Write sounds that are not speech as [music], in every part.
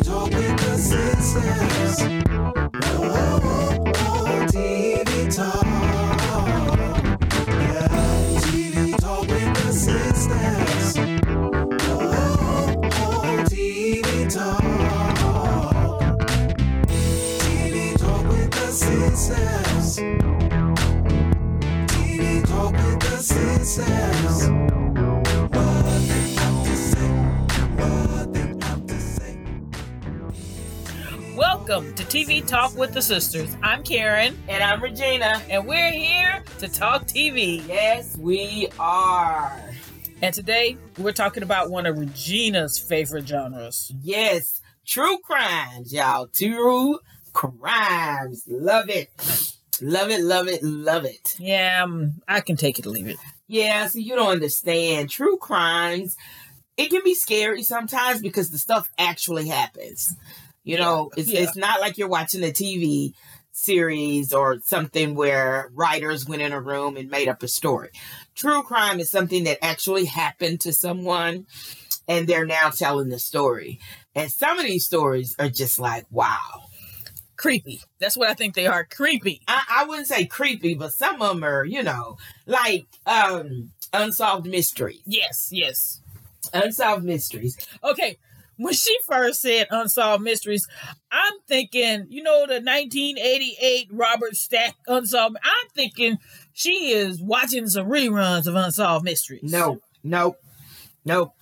TV Welcome to TV Talk with the Sistas. I'm Karen, And I'm Regina. and we're here to talk TV. Yes, we are. And today we're talking about one of Regina's favorite genres. Yes, true crimes, y'all. True crimes. Love it. Love it, love it, love it. Yeah, um, I can take it or leave it. Yeah, so you don't understand. True crimes, it can be scary sometimes because the stuff actually happens. You know, it's Yeah. it's not like you're watching a TV series or something where writers went in a room and made up a story. True crime is something that actually happened to someone and they're now telling the story. And some of these stories are just like, wow. Creepy. That's what I think they are. Creepy. I, I wouldn't say creepy, but some of them are, you know, like um unsolved mysteries. Yes, yes. Unsolved mysteries. Okay, when she first said Unsolved Mysteries, I'm thinking, you know, the 1988 Robert Stack Unsolved. I'm thinking she is watching some reruns of Unsolved Mysteries. No, no, no.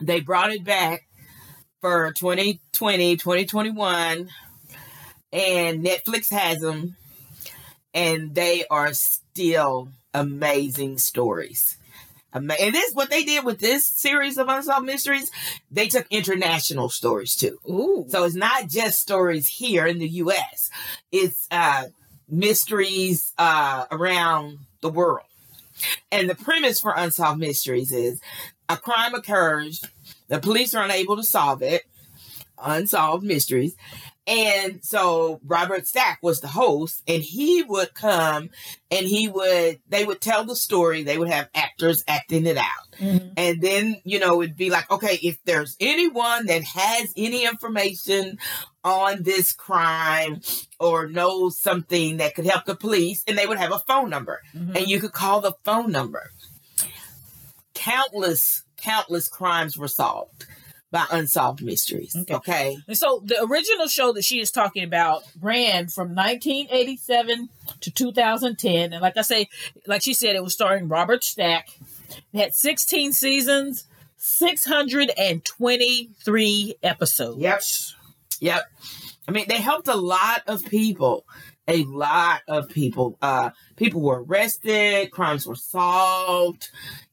They brought it back for 2020, 2021, and Netflix has them, and they are still amazing stories. Ama- And this what they did with this series of unsolved mysteries. They took international stories too. Ooh. So it's not just stories here in the US. It's uh mysteries uh around the world. And the premise for Unsolved Mysteries is a crime occurs, the police are unable to solve it, unsolved mysteries. And so Robert Stack was the host, and he would come and he would, they would tell the story, they would have actors acting it out. Mhm. And then, you know, it'd be like, okay, if there's anyone that has any information on this crime or knows something that could help the police, and they would have a phone number, Mhm. and you could call the phone number. Countless, countless crimes were solved by unsolved mysteries. Okay. Okay. And so the original show that she is talking about ran from 1987 to 2010. And like I say, like she said, it was starring Robert Stack. It had 16 seasons, 623 episodes. Yep. Yep. I mean, they helped a lot of people. A lot of people. Uh, people were arrested, crimes were solved,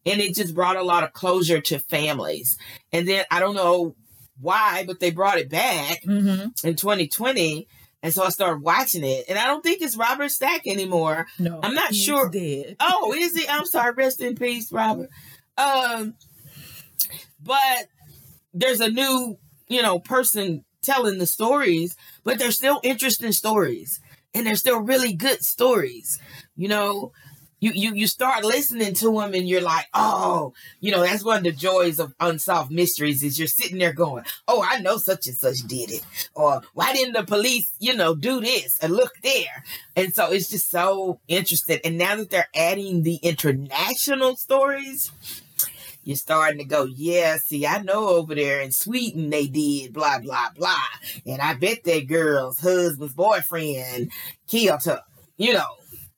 and it just brought a lot of closure to families. And then I don't know why, but they brought it back Mm-hmm. in 2020. And so I started watching it. And I don't think it's Robert Stack anymore. No, I'm not sure. Dead. Oh, is he? I'm sorry. Rest in peace, Robert. Um, but there's a new, you know, person telling the stories, but they're still interesting stories, and they're still really good stories. You know, you you you start listening to them, and you're like, oh, you know, that's one of the joys of unsolved mysteries is you're sitting there going, oh, I know such and such did it, or why didn't the police, you know, do this and look there, and so it's just so interesting. And now that they're adding the international stories, you're starting to go, yeah, see, I know over there in Sweden they did blah, blah, blah. And I bet that girl's husband's boyfriend killed her. You know,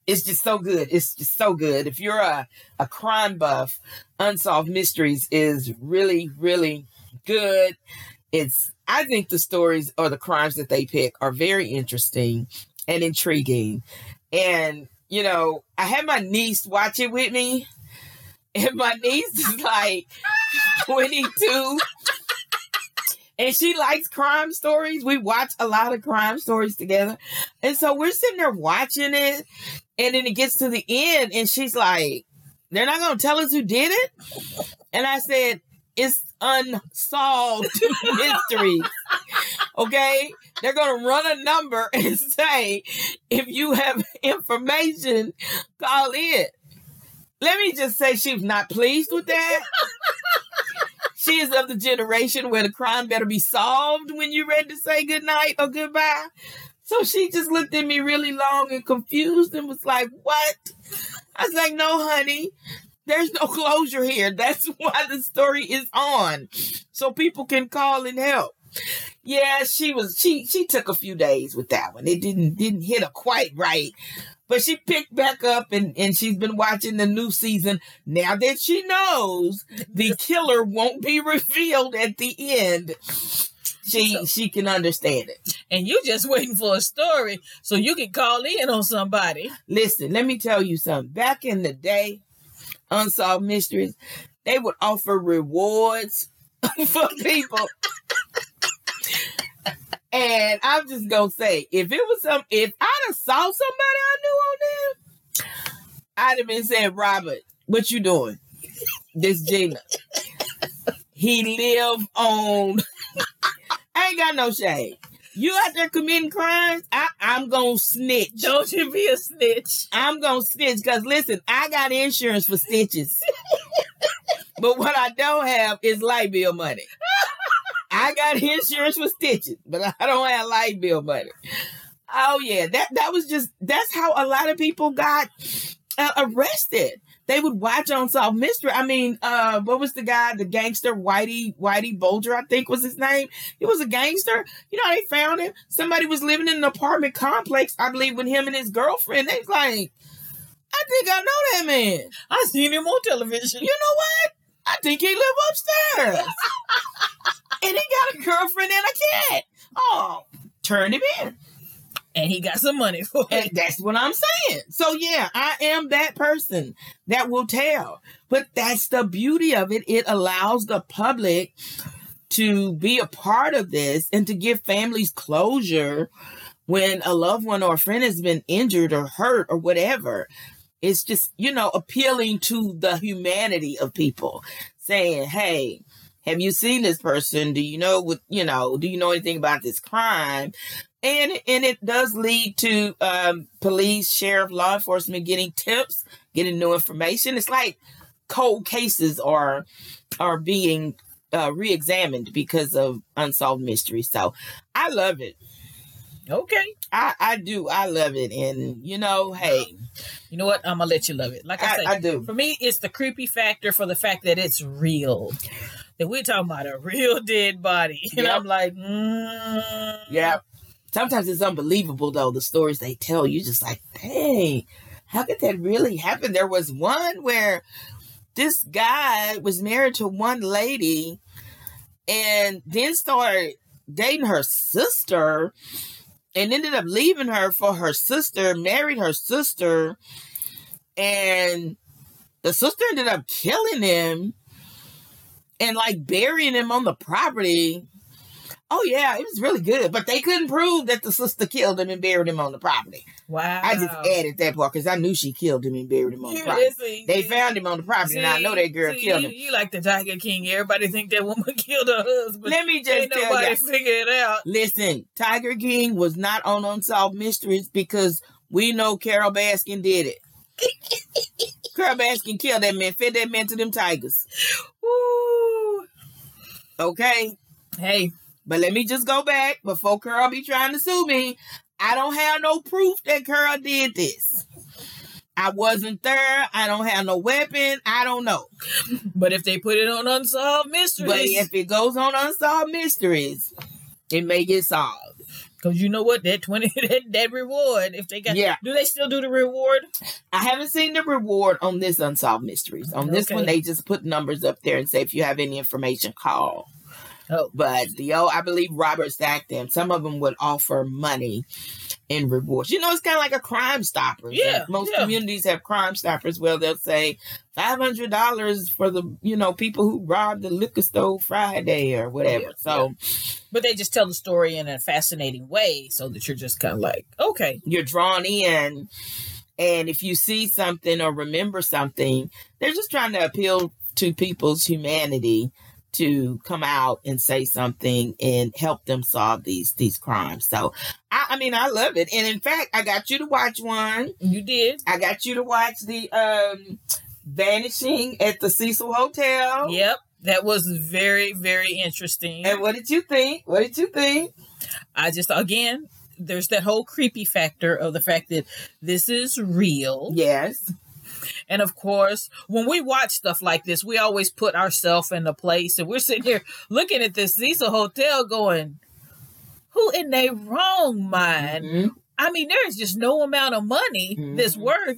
it's just so good. It's just so good. If you're a, a crime buff, Unsolved Mysteries is really, really good. It's, I think the stories or the crimes that they pick are very interesting and intriguing. And, you know, I had my niece watch it with me, and my niece is like 22. And she likes crime stories. We watch a lot of crime stories together. And so we're sitting there watching it. And then it gets to the end, and she's like, They're not going to tell us who did it? And I said, It's unsolved [laughs] mysteries. Okay? They're going to run a number [laughs] and say, If you have information, call in. Let me just say, she was not pleased with that. [laughs] she is of the generation where the crime better be solved when you're ready to say goodnight or goodbye. So she just looked at me really long and confused and was like, What? I was like, No, honey, there's no [laughs] closure here. That's why the story is on. So people can call and help. Yeah, she was she she took a few days with that one. It didn't didn't hit her quite right. But she picked back up and, and she's been watching the new season. Now that she knows the [laughs] killer won't be revealed at the end, she she can understand it. And you just waiting for a story so you can call in on somebody. Listen, let me tell you something. Back in the day, Unsolved Mysteries, they would offer rewards [laughs] for people. And I'm just gonna say, if it was some, if I'd have saw somebody I knew on there, I'd have been saying, Robert, what you doing? This Gina. He live on. [laughs] I ain't got no shade. You out there committing crimes? I, I'm gonna snitch. Don't you be a snitch. I'm gonna snitch because listen, I got insurance for stitches. but what I don't have is light bill money. I got insurance for stitches, but I don't have light bill money. Oh yeah, that that was just that's how a lot of people got uh, arrested. They would watch on Unsolved Mystery. I mean, uh, what was the guy, the gangster, Whitey, Whitey Bulger, I think was his name. He was a gangster. You know, they found him. Somebody was living in an apartment complex, I believe, with him and his girlfriend. They was like, I think I know that man. I seen him on television. You know what? I think he live upstairs. [laughs] and he got a girlfriend and a kid. Oh, turn him in. And he got some money for And it. that's what I'm saying. So yeah, I am that person that will tell. But that's the beauty of it. It allows the public to be a part of this and to give families closure when a loved one or a friend has been injured or hurt or whatever. It's just, you know, appealing to the humanity of people, saying, hey, have you seen this person? Do you know what, you know, do you know anything about this crime? And and it does lead to um, police, sheriff, law enforcement getting tips, getting new information. It's like cold cases are are being uh, re-examined because of unsolved mysteries. So I love it. Okay. I I do. I love it. And you know, hey, You know what? I'm gonna let you love it. Like I, I, said, I do. for me, it's the creepy factor for the fact that it's real. That we're talking about a real [laughs] dead body, [laughs] and Yep. I'm like, mm, Yeah. Sometimes it's unbelievable though the stories they tell. You just like, dang, how could that really happen? There was one where this guy was married to one lady and then started dating her sister and ended up leaving her for her sister, married her sister, and the sister ended up killing him and like burying him on the property. Oh yeah, it was really good, but they couldn't prove that the sister killed him and buried him on the property. wow. I just added that part because I knew she killed him and buried him on the property. They you- found him on the property, and I know that girl see, killed you, him. You like the Tiger King. Everybody think that woman [laughs] killed her husband. Let me just Ain't tell nobody you. figure it out. Listen, Tiger King was not on Unsolved Mysteries because we know Carole Baskin did it. [laughs] Carole Baskin killed that man, fed that man to them tigers. Woo. Okay? Hey, But let me just go back before Carole be trying to sue me. I don't have no proof that Carole did this. I wasn't there. I don't have no weapon. I don't know. but if they put it on Unsolved Mysteries, But if it goes on Unsolved Mysteries, it may get solved. Because you know what? That 20, [laughs] that, that reward, if they got, Yeah. do they still do the reward? I haven't seen the reward on this Unsolved Mysteries. On this Okay. one, they just put numbers up there and say if you have any information, call. Oh, But the oh, I believe Robert stacked them. Some of them would offer money in rewards. You know, it's kind of like a crime stopper. Yeah, most yeah. communities have crime stoppers. Well, they'll say five hundred dollars for the you know people who robbed the liquor store Friday or whatever. Yeah, so but they just tell the story in a fascinating way so that you're just kind of like, okay, you're drawn in, and if you see something or remember something, they're just trying to appeal to people's humanity to come out and say something and help them solve these these crimes. So I, I mean I love it. And in fact I got you to watch one. you did. I got you to watch the um vanishing at the Cecil Hotel. Yep. that was very, very interesting. And what did you think? What did you think? I just again, there's that whole creepy factor of the fact that this is real. Yes. And of course, when we watch stuff like this, we always put ourselves in the place and we're sitting here looking at this Cecil Hotel going, who in their wrong mind? Mhm. I mean, there's just no amount of money that's Mhm. worth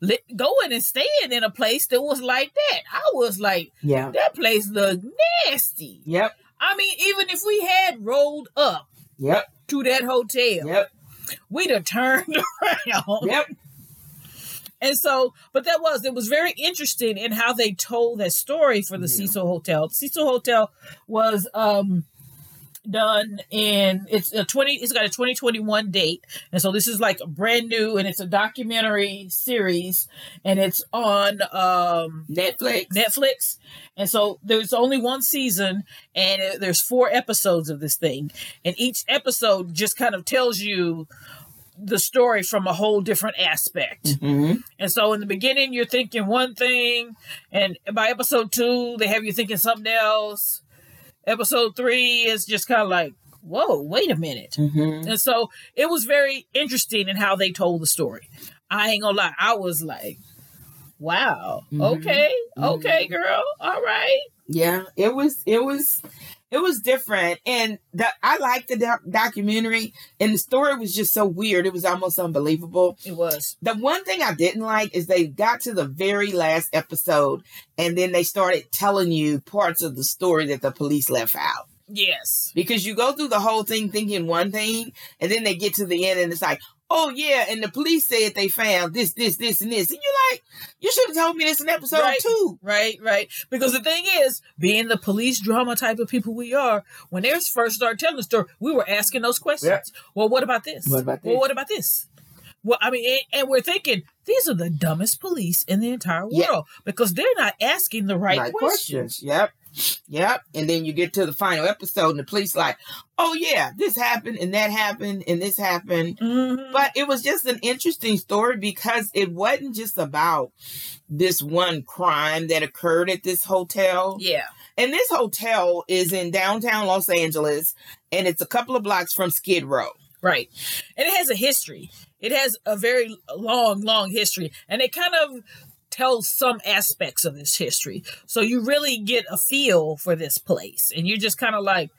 li- going and staying in a place that was like that. I was like, Yeah. that place looked nasty. Yep. I mean, even if we had rolled up Yep. to that hotel, Yep. we'd have turned [laughs] around. Yep. And so, but that was, it was very interesting in how they told that story for the Yeah. Cecil Hotel. Cecil Hotel was um done in it's a 20 it's got a 2021 date and so this is like a brand new and it's a documentary series and it's on um Netflix. Netflix. And so there's only one season and there's four episodes of this thing. And each episode just kind of tells you the story from a whole different aspect. Mhm. And so in the beginning, you're thinking one thing, and by episode two, they have you thinking something else. Episode three is just kind of like, whoa, wait a minute. Mhm. And so it was very interesting in how they told the story. I ain't gonna lie, I was like, wow, Mhm. okay, Mhm. okay, girl, all right. Yeah, it was it was it was different, and the, I liked the doc- documentary, and the story was just so weird. It was almost unbelievable. It was. The one thing I didn't like is they got to the very last episode, and then they started telling you parts of the story that the police left out. Yes. Because you go through the whole thing thinking one thing, and then they get to the end, and it's like, oh yeah, and the police said they found this, this, this, and this, and you're like, you should have told me this in episode Right. two. Right, right. Because the thing is, being the police drama type of people we are, when they first started telling the story, we were asking those questions. Yeah. Well, what about this? What about this? Well, what about this? Well, I mean, and, and we're thinking these are the dumbest police in the entire world Yeah. because they're not asking the right, questions. Yep. Yep. And then you get to the final episode and the police like, oh yeah, this happened and that happened and this happened. Mhm. But it was just an interesting story because it wasn't just about this one crime that occurred at this hotel. yeah, And this hotel is in downtown Los Angeles and it's a couple of blocks from Skid Row. right. And it has a history. It has a very long, long history, and it kind of tells some aspects of this history. So you really get a feel for this place, and you're just kind of like,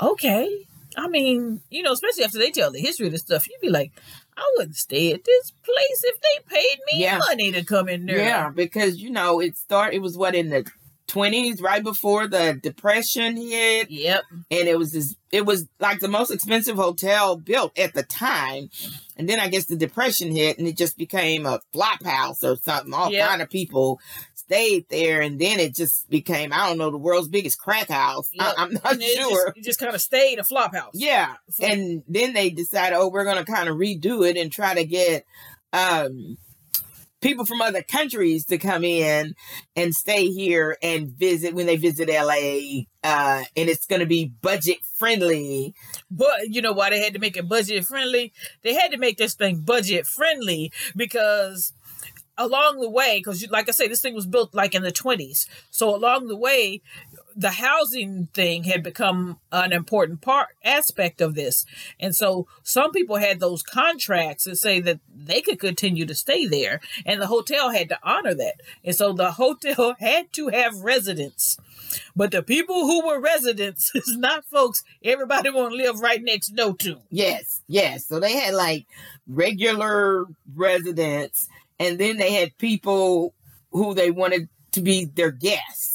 okay. I mean, you know, especially after they tell the history of this stuff, you'd be like, I wouldn't stay at this place if they paid me Yeah. money to come in there. Yeah, because you know, it start it was what in the twenties, right before the depression hit. Yep. and it was this it was like the most expensive hotel built at the time and then i guess the depression hit and it just became a flop house or something all Yep. kind of people stayed there and then it just became i don't know the world's biggest crack house I, Yep. i'm not And it sure just, it just kind of stayed a flop house. yeah and then they decided oh we're gonna kind of redo it and try to get um people from other countries to come in and stay here and visit when they visit LA uh and it's going to be budget friendly But you know why they had to make it budget friendly? They had to make this thing budget friendly because along the way, because like I say, this thing was built like in the 20s. So along the way, the housing thing had become an important part aspect of this. And so some people had those contracts that say that they could continue to stay there and the hotel had to honor that. And so the [laughs] hotel had to have residents. But the people who were residents [laughs] is not folks everybody want to live right next door to. Yes, yes. So they had like regular residents, and then they had people who they wanted to be their guests.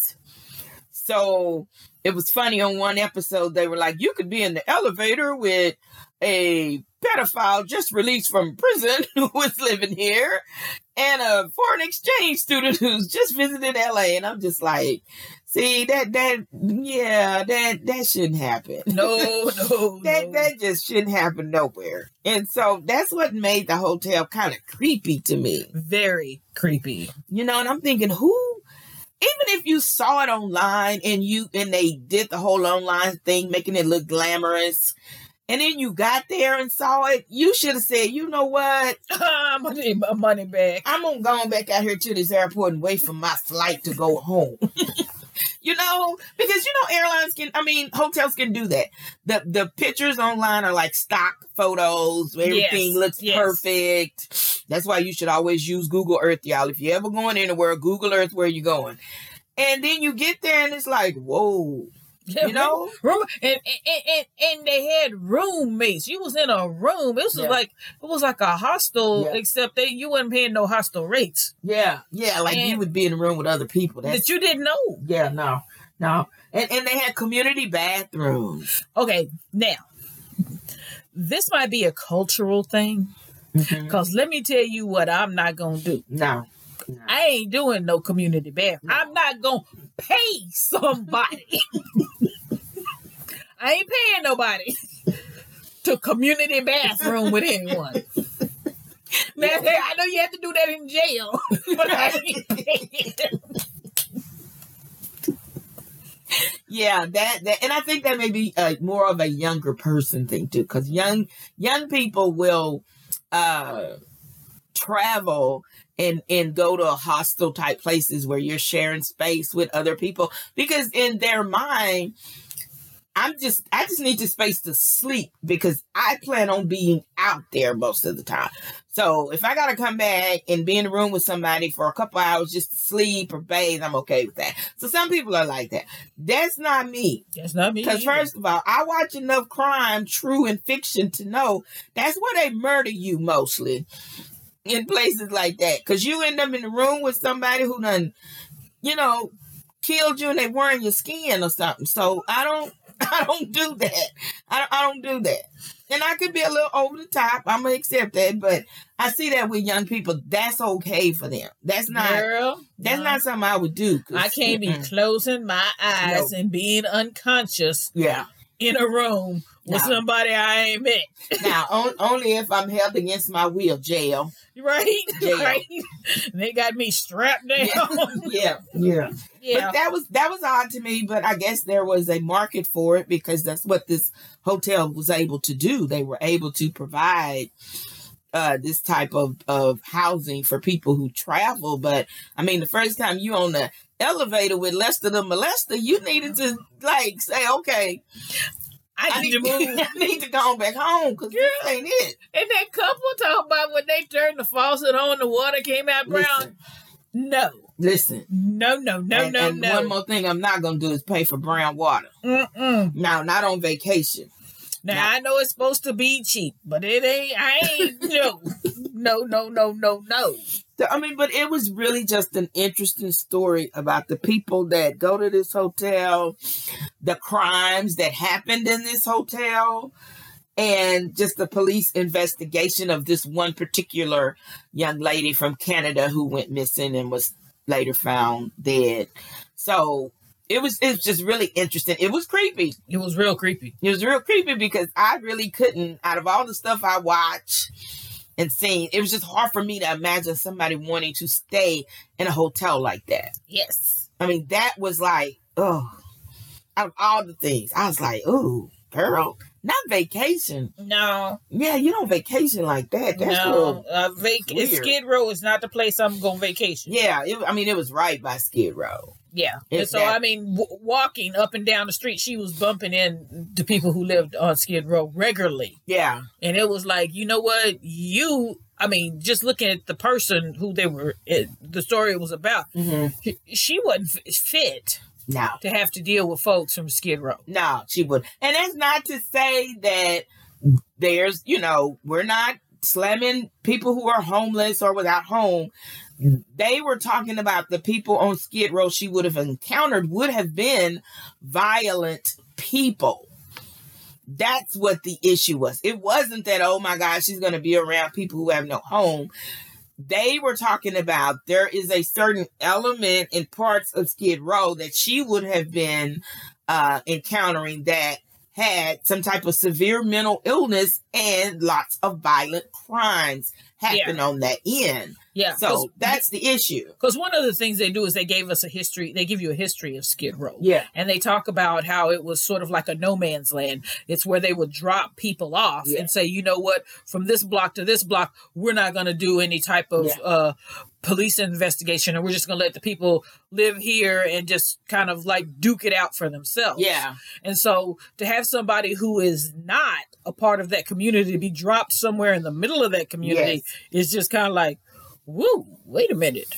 So it was funny on one episode, they were like, you could be in the elevator with a pedophile just released from prison [laughs] who was living here and a foreign exchange student who's just visited LA. And I'm just like, see, that, that, yeah, that, that shouldn't happen. No, no, [laughs] that no. that just shouldn't happen nowhere. And so that's what made the hotel kind of creepy to me. very creepy. You know, and I'm thinking who even if you saw it online and you and they did the whole online thing making it look glamorous and then you got there and saw it, you should have said, "You know what? [laughs] I'm gonna need my money back. I'm gonna go back out here to this airport and wait for my flight to go home." [laughs] You know, because you know airlines can. I mean, hotels can do that. The the pictures online are like stock photos. Everything Yes, looks yes. perfect. That's why you should always use Google Earth, y'all. If you're ever going anywhere, Google Earth where you're going. And then you get there and it's like, whoa, you know? Room, and, and, and, and they had roommates. You was in a room. It was Yeah. like it was like a hostel, Yeah. except that you wasn't paying no hostel rates Yeah, yeah, like you would be in a room with other people. That's that you didn't know. yeah, no, no, and and they had community bathrooms. Okay, now this might be a cultural thing Mm-hmm. because let me tell you what I'm not gonna do. No, I ain't doing no community bathroom. I'm not gonna pay somebody. [laughs] I ain't paying nobody [laughs] to community bathroom with anyone. [laughs] Now, I know you have to do that in jail, but I ain't paying. yeah, that that, and I think that may be uh, more of a younger person thing too, because young young people will uh travel and and go to hostel type places where you're sharing space with other people because in their mind I'm just I just need the space to sleep because I plan on being out there most of the time. So if I gotta come back and be in the room with somebody for a couple hours just to sleep or bathe, I'm okay with that. So some people are like that. That's not me. That's not me. Because first of all, I watch enough crime, true and fiction, to know that's where they murder you mostly in places like that. Because you end up in the room with somebody who done, you know, killed you and they wearing your skin or something. So I don't, [laughs] I don't do that. I don't, I don't do that. And I could be a little over the top. I'm gonna accept that, but I see that with young people. That's okay for them. That's not. girl, That's no. not something I would do. I can't be Mm-mm. closing my eyes No. and being unconscious Yeah. in a room with No. somebody I ain't met. Now, [laughs] on, only if I'm held against my will, jail. Right? [laughs] Jail. Right? They got me strapped down. [laughs] yeah, yeah. yeah. But that was that was odd to me. But I guess there was a market for it because that's what this hotel was able to do. They were able to provide uh, this type of of housing for people who travel. But I mean, the first time you on the elevator with Lester the molester, you needed to like say, okay, I I need to move. [laughs] I need to go back home because this ain't it. And that couple talk about when they turned the faucet on, the water came out brown. Listen, No, listen. no, no, no, and, no, and no. one more thing I'm not gonna do is pay for brown water. Mm-mm. Now, not on vacation. Now No. I know it's supposed to be cheap, but it ain't. I ain't. No, [laughs] no, no, no, no, no. I mean, but it was really just an interesting story about the people that go to this hotel, the crimes that happened in this hotel, and just the police investigation of this one particular young lady from Canada who went missing and was later found dead. So it was it's just really interesting. It was creepy. It was real creepy. It was real creepy because I really couldn't, out of all the stuff I watch and seen, it was just hard for me to imagine somebody wanting to stay in a hotel like that. Yes. I mean, that was like, oh, out of all the things, I was like, oh, girl, not vacation. No, Yeah, you don't vacation like that. That's no. Uh, vac- Skid Row is not the place I'm going to vacation. yeah, it, I mean, it was right by Skid Row. Yeah. It's And so that- I mean, w- walking up and down the street, she was bumping in to people who lived on Skid Row regularly, Yeah, and it was like, you know what, you. I mean, just looking at the person who they were, it, the story was about, mm-hmm. she wasn't fit no. to have to deal with folks from Skid Row. No, she would. And that's not to say that there's, you know, we're not slamming people who are homeless or without home. They were talking about the people on Skid Row she would have encountered would have been violent people. That's what the issue was. It wasn't that, oh my God, she's going to be around people who have no home. They were talking about there is a certain element in parts of Skid Row that she would have been uh, encountering that had some type of severe mental illness and lots of violent crimes happen on that end. Yeah. So that's the issue. because one of the things they do is they gave us a history. They give you a history of Skid Row. Yeah. and they talk about how it was sort of like a no man's land. It's where they would drop people off Yeah. and say, you know what, from this block to this block, we're not going to do any type of Yeah. uh, police investigation and we're just going to let the people live here and just kind of like duke it out for themselves. Yeah. And so to have somebody who is not a part of that community be dropped somewhere in the middle of that community is just kind of like, woo, wait a minute.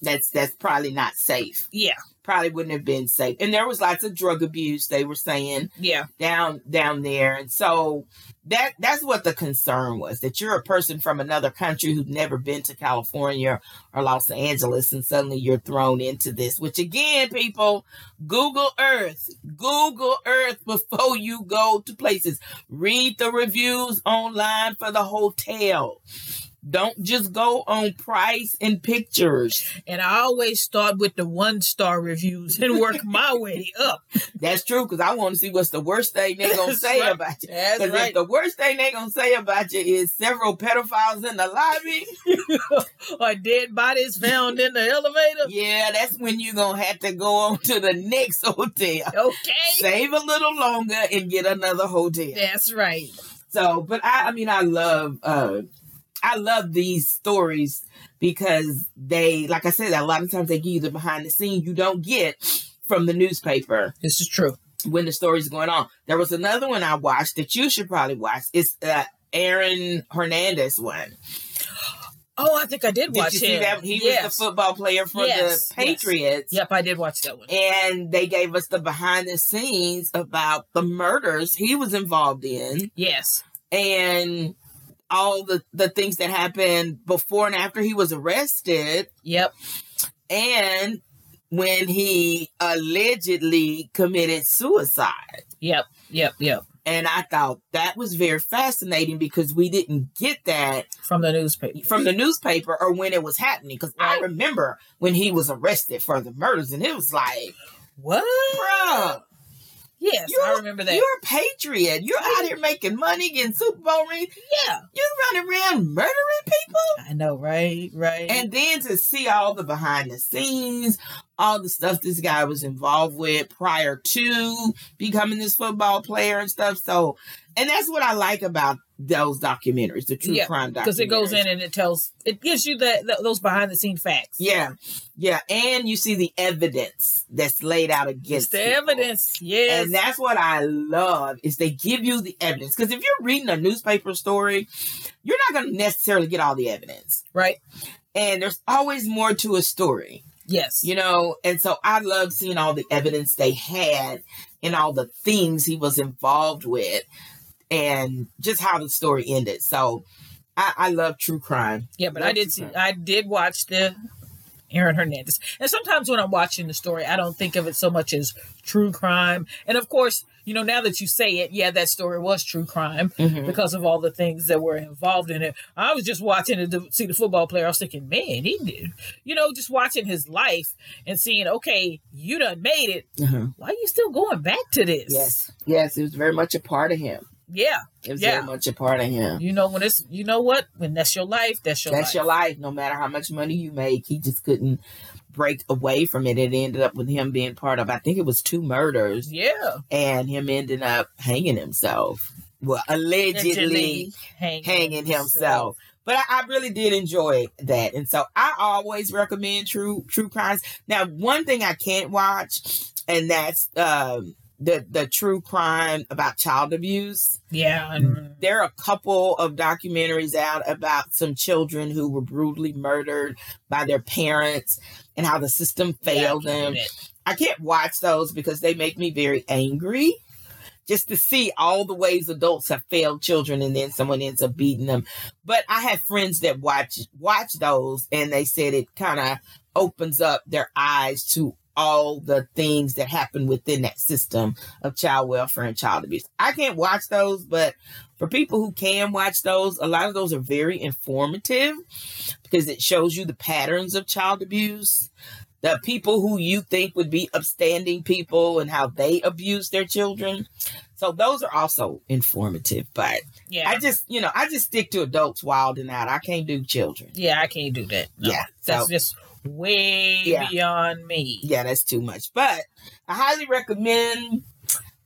That's that's probably not safe. Yeah. Probably wouldn't have been safe. And there was lots of drug abuse, they were saying. Yeah. down down there and so that that's what the concern was that you're a person from another country who's never been to california or los angeles and suddenly you're thrown into this which again people google earth google earth [laughs] before you go to places read the reviews online for the hotel don't just go on price and pictures And I always start with the one star reviews and work [laughs] my way up. that's true because i want to see what's the worst thing they're gonna say right. about you That's Because right. if the worst thing they're gonna say about you is several pedophiles in the lobby, [laughs] or dead bodies found in the elevator. yeah, that's when you're gonna have to go on to the next [laughs] hotel. Okay. Save a little longer and get another hotel. That's right. So, but I, I mean, I love, uh, I love these stories because they, like I said, a lot of times they give you the behind the scenes you don't get from the newspaper This is true. when the story's going on. There was another one I watched that you should probably watch. It's uh, Aaron Hernandez one. Oh, I think I did Did watch you see him. that? He yes. was the football player for Yes, the Patriots. Yep, I did watch that one. And they gave us the behind the scenes about the murders he was involved in Yes. and all the, the things that happened before and after he was arrested Yep. and when he allegedly committed suicide. Yep. Yep. Yep. And I thought that was very fascinating because we didn't get that From the newspaper. from the newspaper or when it was happening. Because I remember when he was arrested for the murders, and it was like, What? bruh, Yes, you're, I remember that. You're a patriot. You're out here making money, getting Super Bowl rings. Yeah. You're running around murdering people. I know, right? Right. And then to see all the behind the scenes, all the stuff this guy was involved with prior to becoming this football player and stuff. So, and that's what I like about those documentaries, the true Yeah, crime documentaries. because it goes in and it tells, it gives you the, the those behind the scene facts. Yeah, yeah, and you see the evidence that's laid out It's against the people. evidence. Yes. and that's what I love is they give you the evidence. Because if you're reading a newspaper story, you're not going to necessarily get all the evidence, right. and there's always more to a story, Yes. you know. And so I love seeing all the evidence they had and all the things he was involved with, and just how the story ended. So I, I love true crime. Yeah, but Love I did see, crime. I did watch the Aaron Hernandez. And sometimes when I'm watching the story, I don't think of it so much as true crime. And of course, you know, now that you say it, yeah, that story was true crime Mhm. because of all the things that were involved in it. I was just watching it to see the football player. I was thinking, man, he did, you know, just watching his life and seeing, okay, you done made it. Uh-huh. Why are you still going back to this? Yes, yes, it was very much a part of him. Yeah. It was Yeah. very much a part of him. You know, when it's, you know what? When that's your life, that's your That's life. your life. No matter how much money you make, he just couldn't break away from it. It ended up with him being part of, I think it was two murders, Yeah. and him ending up hanging himself. Well, allegedly hanging, hanging himself. But I, I really did enjoy that, and so I always recommend true true crimes. Now, one thing I can't watch, and that's um, the the true crime about child abuse. Yeah, mm-hmm. and There are a couple of documentaries out about some children who were brutally murdered by their parents and how the system failed Yeah, them. I can't watch those because they make me very angry. Just to see all the ways adults have failed children and then someone ends up beating them. But I have friends that watch watch those and they said it kind of opens up their eyes to all the things that happen within that system of child welfare and child abuse. I can't watch those, but for people who can watch those, a lot of those are very informative because it shows you the patterns of child abuse, the people who you think would be upstanding people and how they abuse their children. So those are also informative, but Yeah, I just, you know, I just stick to adults wilding out. I can't do children. yeah, I can't do that. No, Yeah, that's so- just way Yeah. beyond me. Yeah, that's too much. But I highly recommend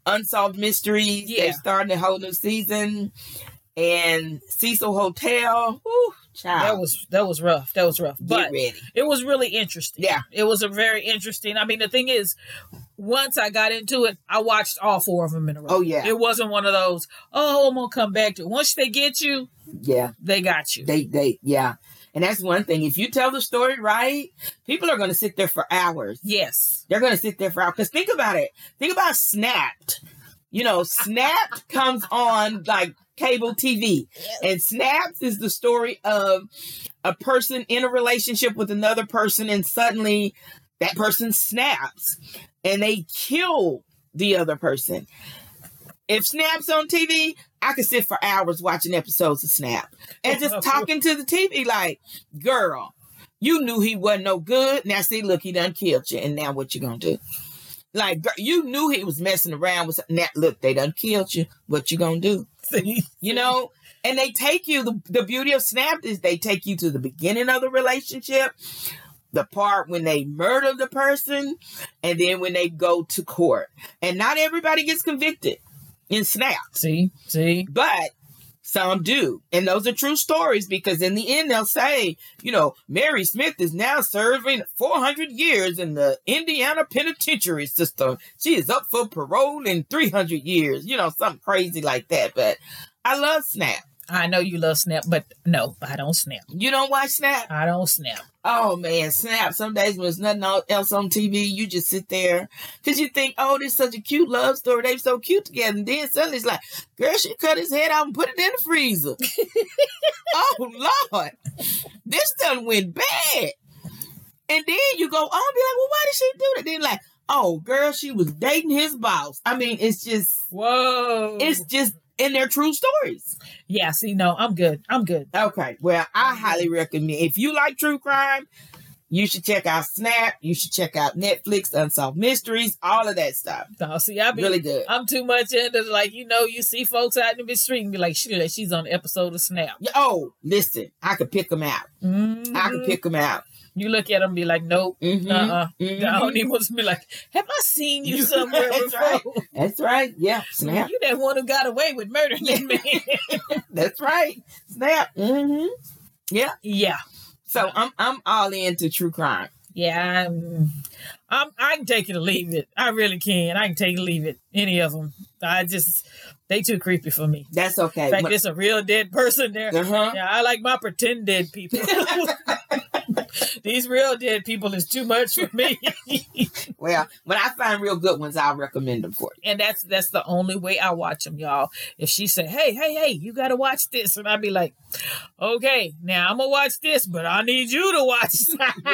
Unsolved Mysteries. Yeah. They're starting a whole new season. and Cecil Hotel. Whew, child. That was that was rough. That was rough. Get But ready. it was really interesting. Yeah. It was a very interesting. I mean, the thing is, once I got into it, I watched all four of them in a row. Oh, yeah. It wasn't one of those, oh, I'm gonna come back to it. Once they get you, Yeah. they got you. They they yeah. And that's one thing. If you tell the story right, people are gonna sit there for hours. yes. They're gonna sit there for hours. Because think about it. Think about Snapped. You know, Snapped [laughs] comes on like cable TV. And Snapped is the story of a person in a relationship with another person, and suddenly that person snaps and they kill the other person. If Snap's on TV, I could sit for hours watching episodes of Snap and just [laughs] talking to the TV like, girl, you knew he wasn't no good. Now see, look, he done killed you. And now what you gonna do? Like, girl, you knew he was messing around with now look, they done killed you. What you gonna do? See? You know? And they take you, the, the beauty of Snap is they take you to the beginning of the relationship, the part when they murder the person, and then when they go to court. And not everybody gets convicted in Snap See? See? but some do. And those are true stories because in the end, they'll say, you know, Mary Smith is now serving 400 years in the Indiana penitentiary system. She is up for parole in 300 years, you know, something crazy like that. But I love Snap. I know you love Snap, but no, I don't snap. You don't watch Snap? I don't snap. Oh man, Snap. Some days when there's nothing else on TV, you just sit there because you think, oh, this is such a cute love story. They're so cute together. And then suddenly it's like, girl, she cut his head off and put it in the freezer. [laughs] oh Lord, this done went bad. And then you go on, be like, well, why did she do that? Then like, oh, girl, she was dating his boss. I mean, it's just, Whoa. it's just, and they're true stories. yeah, see, no, I'm good. I'm good. Okay. Well, I highly recommend if you like true crime, you should check out Snap. You should check out Netflix, Unsolved Mysteries, all of that stuff. No, see, I be Really good. I'm too much into like you know you see folks out in the street and be like shit she's on the episode of Snap. Oh, listen, I could pick them out. I Mhm. could pick them out. You look at them and be like, nope, Mhm, uh-uh. mhm. [laughs] I don't even want to be like, have I seen you [laughs] somewhere That's before? right. That's right. Yeah, [laughs] Snap. You that one who got away with murdering that man. That's right. Snap. hmm Yeah. yeah, So I'm I'm all into true crime. yeah. I'm, I'm, I can take it or leave it. I really can. I can take it or leave it. Any of them. I just they too creepy for me. That's okay. In fact, it's a real dead person there. Uh huh. Yeah, I like my pretend dead people. [laughs] [laughs] These real dead people is too much for me. [laughs] Well, when I find real good ones, I'll recommend them for you. and that's that's the only way I watch them, y'all. If she said, "Hey, hey, hey, you got to watch this," and I'd be like, "Okay, now I'm gonna watch this, but I need you to watch."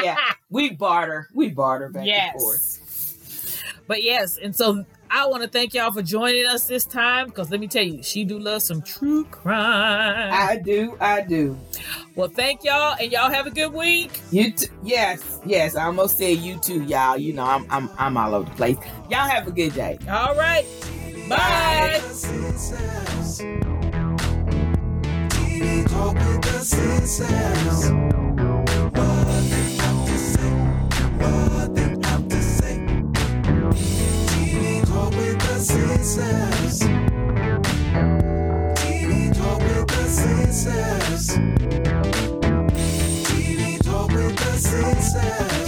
Yeah, we barter. We barter back and forth. yes. But yes, and so I want to thank y'all for joining us this time because let me tell you, she do love some true crime. I do, I do. Well, thank y'all, and y'all have a good week. You t- yes, yes. I almost say you too, y'all. You know, I'm I'm I'm all over the place. Y'all have a good day. All right, bye. bye. Sistas. TV talk with the Sistas. TV talk with the Sistas.